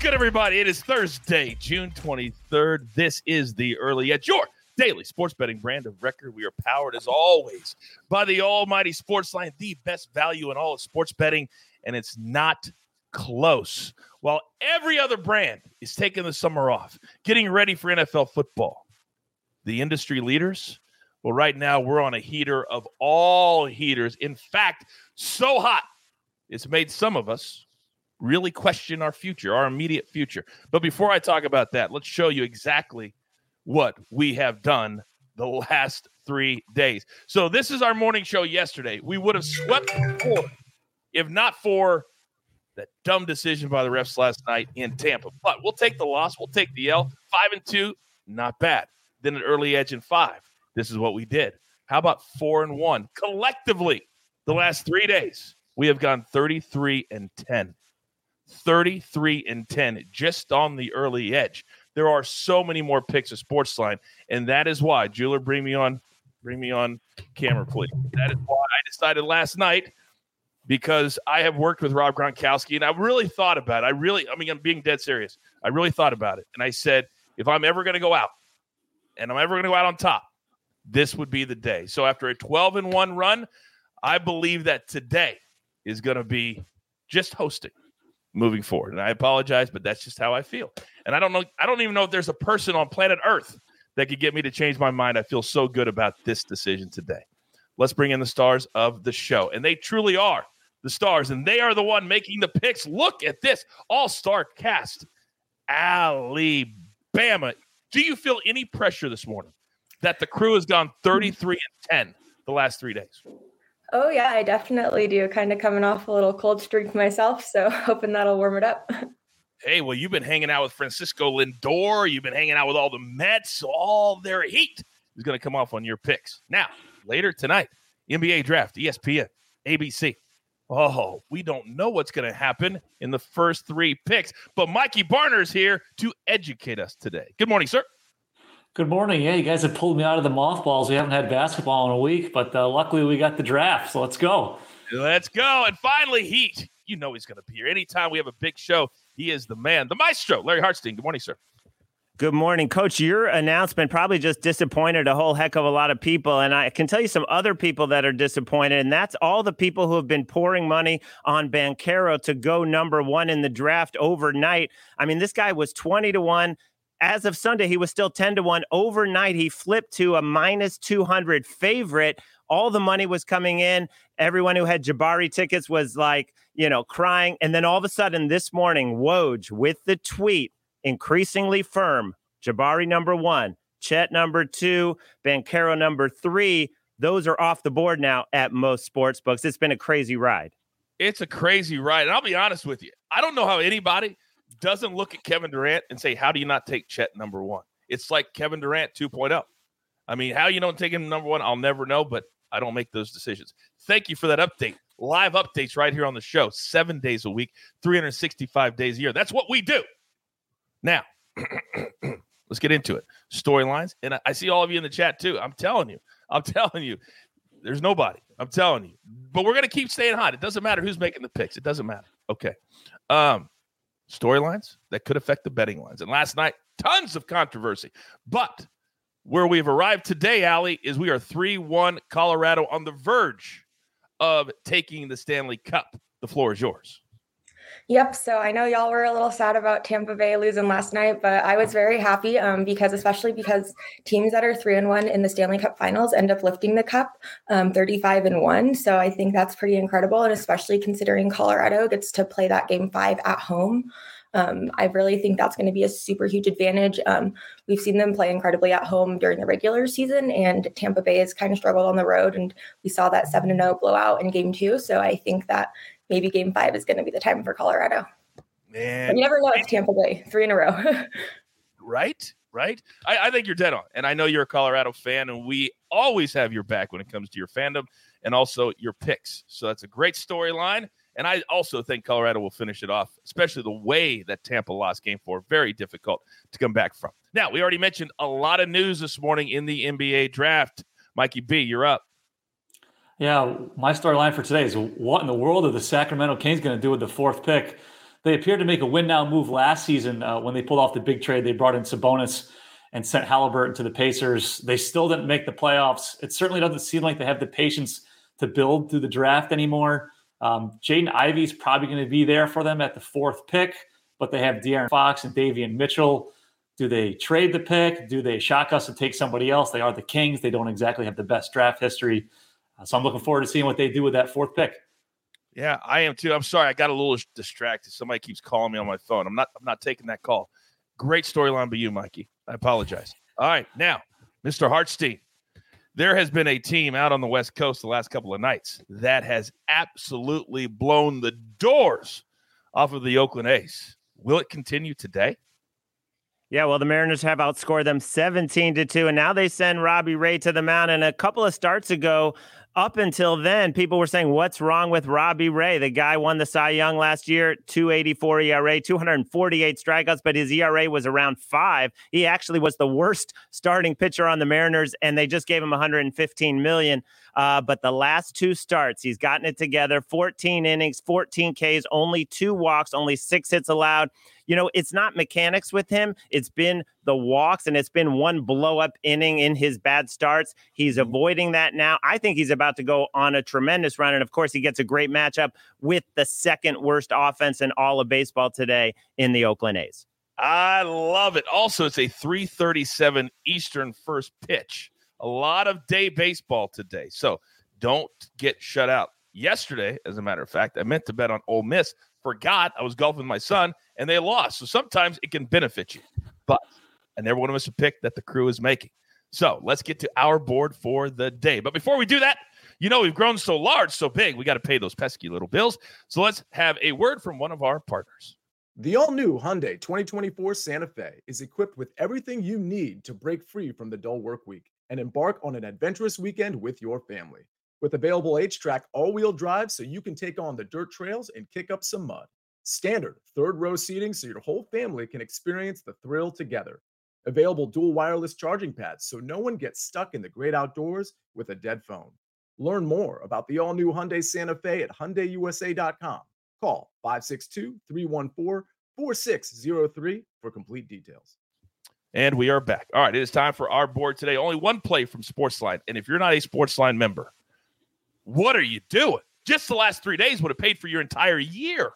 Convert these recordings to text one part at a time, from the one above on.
Good, everybody? It is Thursday, June 23rd. This is the early edge your daily sports betting brand of record. We are powered, as always, by the almighty sports line, the best value in all of sports betting, and it's not close. While every other brand is taking the summer off, getting ready for NFL football, the industry leaders, well, right now we're on a heater of all heaters. In fact, so hot, it's made some of us really question our future, our immediate future. But before I talk about that, let's show you exactly what we have done the last three days. So this is our morning show yesterday. We would have swept four if not for that dumb decision by the refs last night in Tampa. But we'll take the loss. We'll take the L. Five and two, not bad. Then an early edge in five. This is what we did. How about four and one collectively? The last three days, we have gone 33 and 10. 33 and 10 just on the early edge. There are so many more picks of Sportsline, and that is why jeweler, bring me on, bring me on camera, please. That is why I decided last night because I have worked with Rob Gronkowski, and I really thought about it. I really, I mean, I'm being dead serious. I really thought about it, and I said, if I'm ever going to go out, and I'm ever going to go out on top, this would be the day. So after a 12 and one run, I believe that today is going to be just hosting moving forward. And I apologize, but that's just how I feel. And I don't know, I don't even know if there's a person on planet Earth that could get me to change my mind. I feel so good about this decision today. Let's bring in the stars of the show. And they truly are the stars, and they are the one making the picks. Look at this all-star cast. Alabama. Do you feel any pressure this morning that the crew has gone 33 and 10 the last three days? Oh yeah, I definitely do. Kind of coming off a little cold streak myself, so hoping that'll warm it up. Hey, well, you've been hanging out with Francisco Lindor. You've been hanging out with all the Mets. All their heat is going to come off on your picks. Now, later tonight, NBA draft, ESPN, ABC. Oh, we don't know what's going to happen in the first three picks, but Mikey Barner's here to educate us today. Good morning, sir. Good morning. Yeah, you guys have pulled me out of the mothballs. We haven't had basketball in a week, but uh, luckily we got the draft. So let's go. Let's go. And finally, Heat. You know he's going to be here. Anytime we have a big show, he is the man, the maestro, Larry Hartstein. Good morning, sir. Good morning, Coach. Your announcement probably just disappointed a whole heck of a lot of people. And I can tell you some other people that are disappointed, and that's all the people who have been pouring money on Banchero to go number one in the draft overnight. I mean, this guy was 20 to 1 as of Sunday, he was still 10 to 1. Overnight, he flipped to a minus 200 favorite. All the money was coming in. Everyone who had Jabari tickets was like, you know, crying. And then all of a sudden this morning, Woj with the tweet, increasingly firm Jabari number one, Chet number two, Banchero number three. Those are off the board now at most sports books. It's been a crazy ride. It's a crazy ride. And I'll be honest with you. I don't know how anybody doesn't look at Kevin Durant and say, How do you not take Chet number one? It's like Kevin Durant 2.0. I mean, how you don't take him number one, I'll never know, but I don't make those decisions. Thank you for that update. Live updates right here on the show, seven days a week, 365 days a year. That's what we do. Now, let's get into it. Storylines. And I see all of you in the chat too. I'm telling you, I'm telling you, there's nobody. I'm telling you. But we're going to keep staying hot. It doesn't matter who's making the picks. It doesn't matter. Okay. Um, storylines that could affect the betting lines. And last night, tons of controversy. But where we've arrived today, Allie, is we are 3 1 Colorado on the verge of taking the Stanley Cup. The floor is yours. Yep. So I know y'all were a little sad about Tampa Bay losing last night, but I was very happy um, because, especially because teams that are three and one in the Stanley Cup Finals end up lifting the cup, um, thirty-five and one. So I think that's pretty incredible, and especially considering Colorado gets to play that game five at home. Um, I really think that's going to be a super huge advantage. Um, we've seen them play incredibly at home during the regular season, and Tampa Bay has kind of struggled on the road, and we saw that seven and zero oh blowout in Game Two. So I think that maybe Game Five is going to be the time for Colorado. Man, but you never know. It's Tampa Bay, three in a row. right? Right? I, I think you're dead on. And I know you're a Colorado fan, and we always have your back when it comes to your fandom and also your picks. So that's a great storyline. And I also think Colorado will finish it off, especially the way that Tampa lost game four. Very difficult to come back from. Now, we already mentioned a lot of news this morning in the NBA draft. Mikey B, you're up. Yeah, my storyline for today is what in the world are the Sacramento Kings going to do with the fourth pick? They appeared to make a win now move last season uh, when they pulled off the big trade. They brought in Sabonis and sent Halliburton to the Pacers. They still didn't make the playoffs. It certainly doesn't seem like they have the patience to build through the draft anymore. Um, Jaden Ivey's probably going to be there for them at the fourth pick, but they have De'Aaron Fox and Davion Mitchell. Do they trade the pick? Do they shock us and take somebody else? They are the Kings. They don't exactly have the best draft history. Uh, so I'm looking forward to seeing what they do with that fourth pick. Yeah, I am too. I'm sorry, I got a little distracted. Somebody keeps calling me on my phone. I'm not. I'm not taking that call. Great storyline by you, Mikey. I apologize. All right, now, Mr. Hartstein, there has been a team out on the West Coast the last couple of nights that has absolutely blown the doors off of the Oakland A's. Will it continue today? Yeah, well, the Mariners have outscored them 17 to 2, and now they send Robbie Ray to the mound. And a couple of starts ago, up until then, people were saying, What's wrong with Robbie Ray? The guy won the Cy Young last year, 284 ERA, 248 strikeouts, but his ERA was around five. He actually was the worst starting pitcher on the Mariners, and they just gave him 115 million. Uh, but the last two starts, he's gotten it together 14 innings, 14 Ks, only two walks, only six hits allowed you know, it's not mechanics with him. It's been the walks and it's been one blow up inning in his bad starts. He's mm-hmm. avoiding that now. I think he's about to go on a tremendous run. And of course, he gets a great matchup with the second worst offense in all of baseball today in the Oakland A's. I love it. Also, it's a 337 Eastern first pitch. A lot of day baseball today. So don't get shut out. Yesterday, as a matter of fact, I meant to bet on Ole Miss forgot I was golfing with my son and they lost. So sometimes it can benefit you. But I never want to miss a pick that the crew is making. So let's get to our board for the day. But before we do that, you know, we've grown so large, so big, we got to pay those pesky little bills. So let's have a word from one of our partners. The all new Hyundai 2024 Santa Fe is equipped with everything you need to break free from the dull work week and embark on an adventurous weekend with your family with available HTRAC all-wheel drive so you can take on the dirt trails and kick up some mud. Standard third row seating so your whole family can experience the thrill together. Available dual wireless charging pads so no one gets stuck in the great outdoors with a dead phone. Learn more about the all-new Hyundai Santa Fe at hyundaiusa.com. Call 562-314-4603 for complete details. And we are back. All right, it is time for our board today. Only one play from Sportsline. And if you're not a Sportsline member, what are you doing? Just the last three days would have paid for your entire year.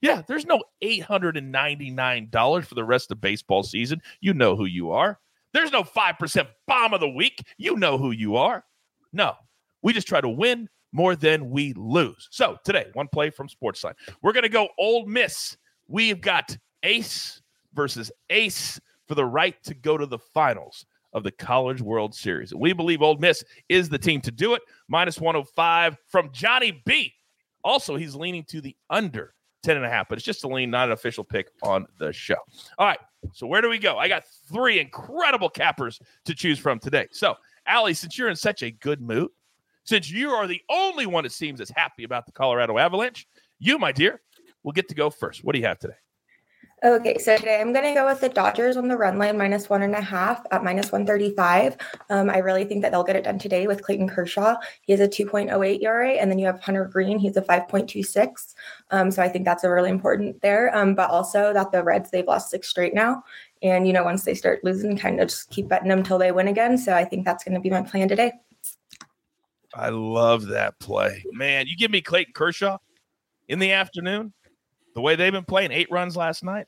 Yeah, there's no $899 for the rest of baseball season. You know who you are. There's no 5% bomb of the week. You know who you are. No, we just try to win more than we lose. So today, one play from Sportsline. We're going to go Ole Miss. We've got Ace versus Ace for the right to go to the finals of the College World Series. We believe Ole Miss is the team to do it. Minus 105 from Johnny B. Also, he's leaning to the under 10 and a half, but it's just a lean, not an official pick on the show. All right. So where do we go? I got three incredible cappers to choose from today. So, Allie, since you're in such a good mood, since you are the only one it seems that's happy about the Colorado Avalanche, you, my dear, will get to go first. What do you have today? Okay, so today I'm going to go with the Dodgers on the run line minus one and a half at minus 135. Um, I really think that they'll get it done today with Clayton Kershaw. He has a 2.08 ERA, and then you have Hunter Greene. He's a 5.26. Um, so I think that's a really important there. Um, but also that the Reds, they've lost six straight now. And, you know, once they start losing, kind of just keep betting them until they win again. So I think that's going to be my plan today. I love that play. Man, you give me Clayton Kershaw in the afternoon the way they've been playing, eight runs last night.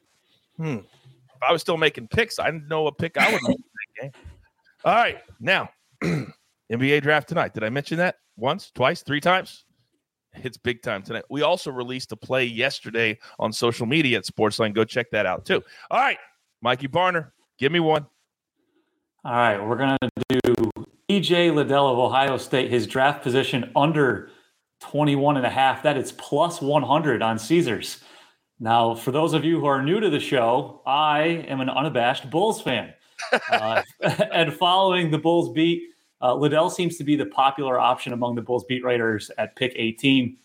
Hmm. If I was still making picks, I didn't know what pick I would make that game. All right, now NBA draft tonight. Did I mention that once, twice, three times? It's big time tonight. We also released a play yesterday on social media at Sportsline. Go check that out too. All right, Mikey Barner, give me one. All right, we're to do EJ Liddell of Ohio State, his draft position under 21 and a half. That is plus 100 on Caesars. Now, for those of you who are new to the show, I am an unabashed Bulls fan. uh, and following the Bulls beat, uh, Liddell seems to be the popular option among the Bulls beat writers at pick 18.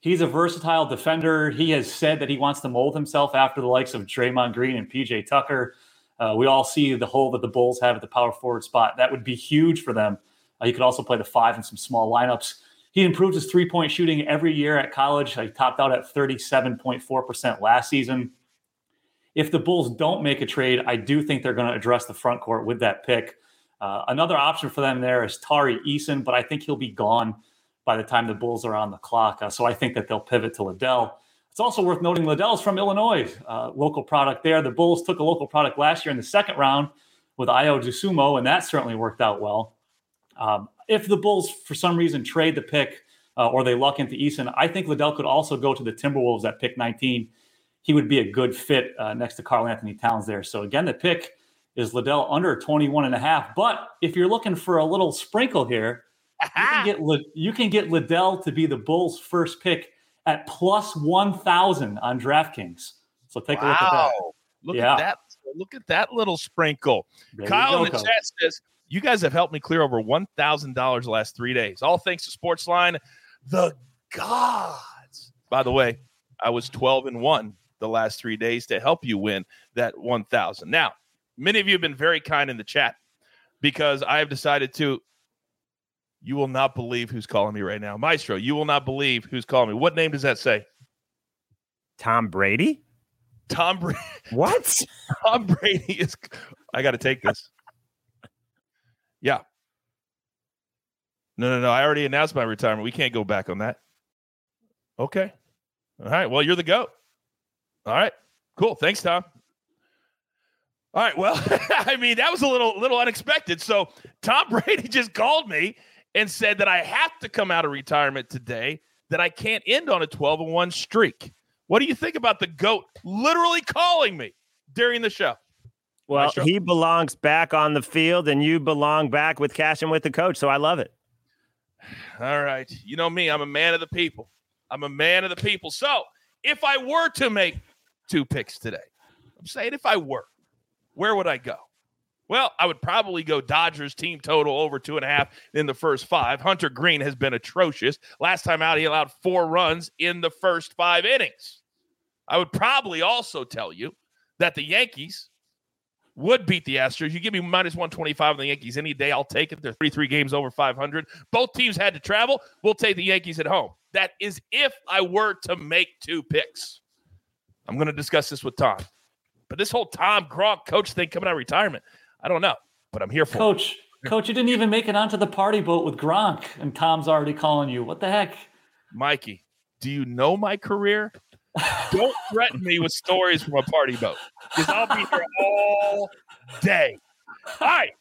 He's a versatile defender. He has said that he wants to mold himself after the likes of Draymond Green and PJ Tucker. Uh, we all see the hole that the Bulls have at the power forward spot. That would be huge for them. Uh, he could also play the five in some small lineups. He improved his three point shooting every year at college. He topped out at 37.4% last season. If the Bulls don't make a trade, I do think they're going to address the front court with that pick. Uh, another option for them there is Tari Eason, but I think he'll be gone by the time the Bulls are on the clock. Uh, so I think that they'll pivot to Liddell. It's also worth noting Liddell's from Illinois, uh, local product there. The Bulls took a local product last year in the second round with Ayo Dosunmu, and that certainly worked out well. Um, if the Bulls, for some reason, trade the pick uh, or they luck into Eason, I think Liddell could also go to the Timberwolves at pick 19. He would be a good fit uh, next to Karl-Anthony Towns there. So again, the pick is Liddell under 21 and a half. But if you're looking for a little sprinkle here, you can get you can get Liddell to be the Bulls' first pick at plus 1,000 on DraftKings. So take wow. a look at that. Look yeah. at that. Look at that little sprinkle. There Kyle in the chat says you guys have helped me clear over $1,000 the last three days. All thanks to Sportsline, the gods. By the way, I was 12 and 1 the last three days to help you win that 1,000. Now, many of you have been very kind in the chat because I have decided to. You will not believe who's calling me right now. Maestro, you will not believe who's calling me. What name does that say? Tom Brady? Tom Brady. What? Tom Brady is. I got to take this. Yeah. No, no, no. I already announced my retirement. We can't go back on that. Okay. All right. Well, you're the GOAT. All right. Cool. Thanks, Tom. All right. Well, I mean, that was a little little unexpected. So Tom Brady just called me and said that I have to come out of retirement today, that I can't end on a 12 and 1 streak. What do you think about the GOAT literally calling me during the show? Well, he belongs back on the field, and you belong back with cash and with the coach. So I love it. All right. You know me, I'm a man of the people. I'm a man of the people. So if I were to make two picks today, I'm saying if I were, where would I go? Well, I would probably go Dodgers team total over two and a half in the first five. Hunter Greene has been atrocious. Last time out, he allowed four runs in the first five innings. I would probably also tell you that the Yankees would beat the Astros. You give me minus 125 on the Yankees any day, I'll take it. They're 33 games over 500. Both teams had to travel. We'll take the Yankees at home. That is if I were to make two picks. I'm going to discuss this with Tom. But this whole Tom Gronk coach thing coming out of retirement, I don't know, but I'm here for Coach. It. Coach, you didn't even make it onto the party boat with Gronk, and Tom's already calling you. What the heck? Mikey, do you know my career? Don't threaten me with stories from a party boat because I'll be here all day. All right.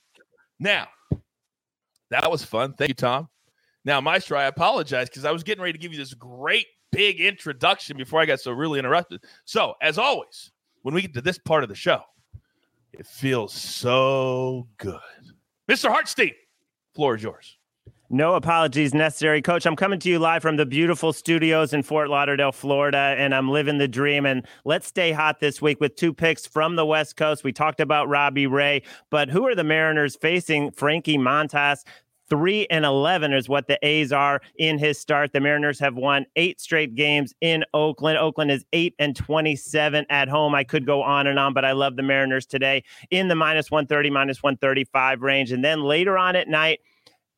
Now, that was fun. Thank you, Tom. Now, Maestro, I apologize because I was getting ready to give you this great big introduction before I got so really interrupted. So, as always, when we get to this part of the show, it feels so good. Mr. Hartstein, floor is yours. No apologies necessary. Coach, I'm coming to you live from the beautiful studios in Fort Lauderdale, Florida, and I'm living the dream. And let's stay hot this week with two picks from the West Coast. We talked about Robbie Ray, but who are the Mariners facing? Frankie Montas. Three and 11 is what the A's are in his start. The Mariners have won eight straight games in Oakland. Oakland is eight and 27 at home. I could go on and on, but I love the Mariners today in the minus 130, minus 135 range. And then later on at night,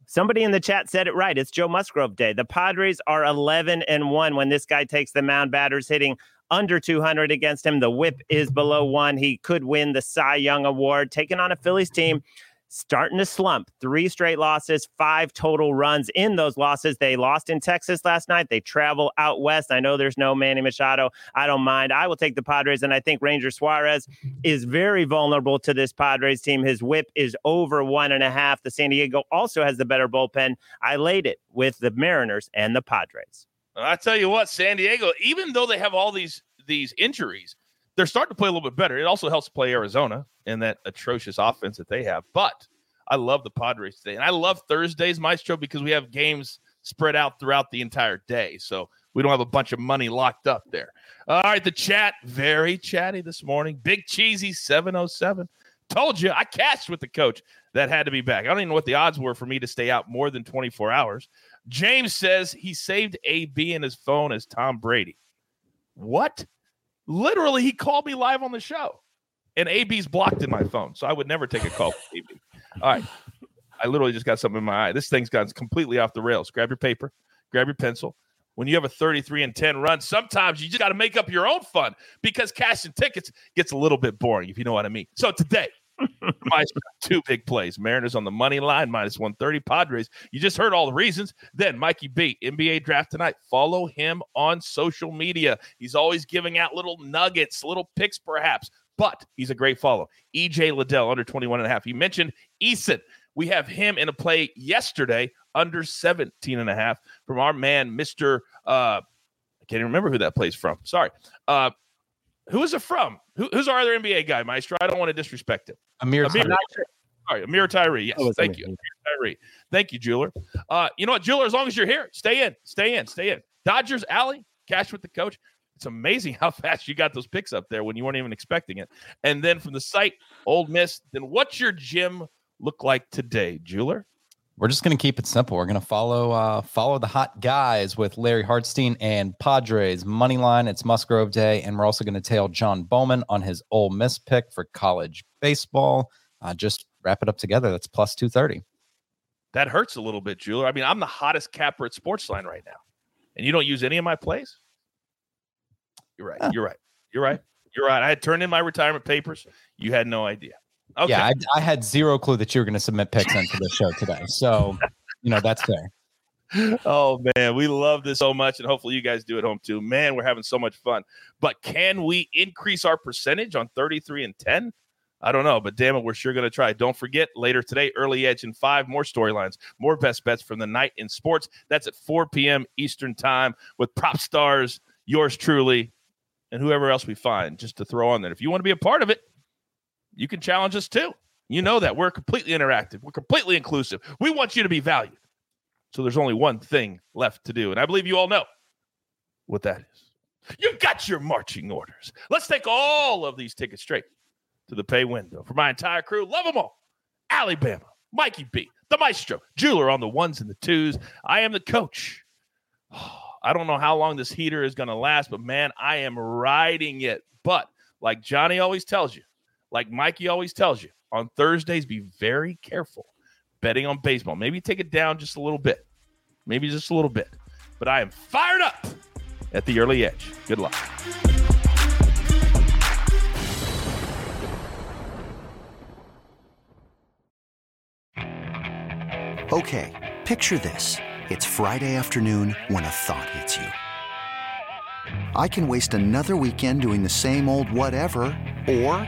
Somebody in the chat said it right. It's Joe Musgrove Day. The Padres are 11 and 1 when this guy takes the mound. Batters hitting under 200 against him. The whip is below one. He could win the Cy Young Award. Taking on a Phillies team starting to slump. Three straight losses, five total runs in those losses. They lost in Texas last night. They travel out west. I know there's no Manny Machado. I don't mind. I will take the Padres, and I think Ranger Suarez is very vulnerable to this Padres team. His whip is over one and a half. The San Diego also has the better bullpen. I laid it with the Mariners and the Padres. I tell you what, San Diego, even though they have all these these injuries, they're starting to play a little bit better. It also helps play Arizona in that atrocious offense that they have. But I love the Padres today, and I love Thursdays, Maestro, because we have games spread out throughout the entire day. So we don't have a bunch of money locked up there. All right, the chat very chatty this morning. Big cheesy seven oh seven. Told you I cashed with the coach. That had to be back. I don't even know what the odds were for me to stay out more than 24 hours. James says he saved AB in his phone as Tom Brady. What? Literally, he called me live on the show, and AB's blocked in my phone, so I would never take a call from AB. All right. I literally just got something in my eye. This thing's gone completely off the rails. Grab your paper, grab your pencil. When you have a 33 and 10 run, sometimes you just got to make up your own fun because cashing tickets gets a little bit boring, if you know what I mean. So today, my two big plays. Mariners on the money line, minus 130. Padres. You just heard all the reasons. Then Mikey B, NBA draft tonight. Follow him on social media. He's always giving out little nuggets, little picks perhaps, but he's a great follow. EJ Liddell, under 21 and a half. He mentioned Eason. We have him in a play yesterday, under 17 and a half from our man, Mr. Uh, I can't even remember who that plays from. Sorry. Uh, who is it from? Who, who's our other NBA guy, Maestro? I don't want to disrespect him. Amir, Amir Tyree. Sorry, Amir Tyree. Yes, oh, thank you, Amir Tyree. Thank you, Jeweler. Uh, you know what, Jeweler? As long as you're here, stay in, stay in, stay in. Dodgers Allie, cash with the coach. It's amazing how fast you got those picks up there when you weren't even expecting it. And then from the site, Ole Miss. Then what's your gym look like today, Jeweler? We're just going to keep it simple. We're going to follow uh, follow the hot guys with Larry Hartstein and Padres money line. It's Musgrove Day, and we're also going to tail John Bowman on his Ole Miss pick for college baseball. Uh, just wrap it up together. That's plus two thirty. That hurts a little bit, Jeweler. I mean, I'm the hottest capper at Sportsline right now, and you don't use any of my plays. You're right. You're right. You're right. You're right. I had turned in my retirement papers. You had no idea. Okay. Yeah, I, I, had zero clue that you were going to submit picks into the show today. So, you know, that's fair. Oh man, we love this so much, and hopefully you guys do at home too. Man, we're having so much fun. But can we increase our percentage on 33 and 10? I don't know, but damn it, we're sure going to try. Don't forget later today, early edge and five more storylines, more best bets from the night in sports. That's at 4 p.m. Eastern time with prop stars, yours truly, and whoever else we find just to throw on there. If you want to be a part of it, you can challenge us too. You know that we're completely interactive, we're completely inclusive. We want you to be valued. So there's only one thing left to do. And I believe you all know what that is. You've got your marching orders. Let's take all of these tickets straight to the pay window. For my entire crew, love them all. Alabama, Mikey B, the maestro, jeweler on the ones and the twos. I am the coach. I don't know how long this heater is going to last, but man, I am riding it. But like Johnny always tells you, like Mikey always tells you, on Thursdays, be very careful betting on baseball. Maybe take it down just a little bit. Maybe just a little bit. But I am fired up at the early edge. Good luck. Okay, picture this. It's Friday afternoon when a thought hits you. I can waste another weekend doing the same old whatever, or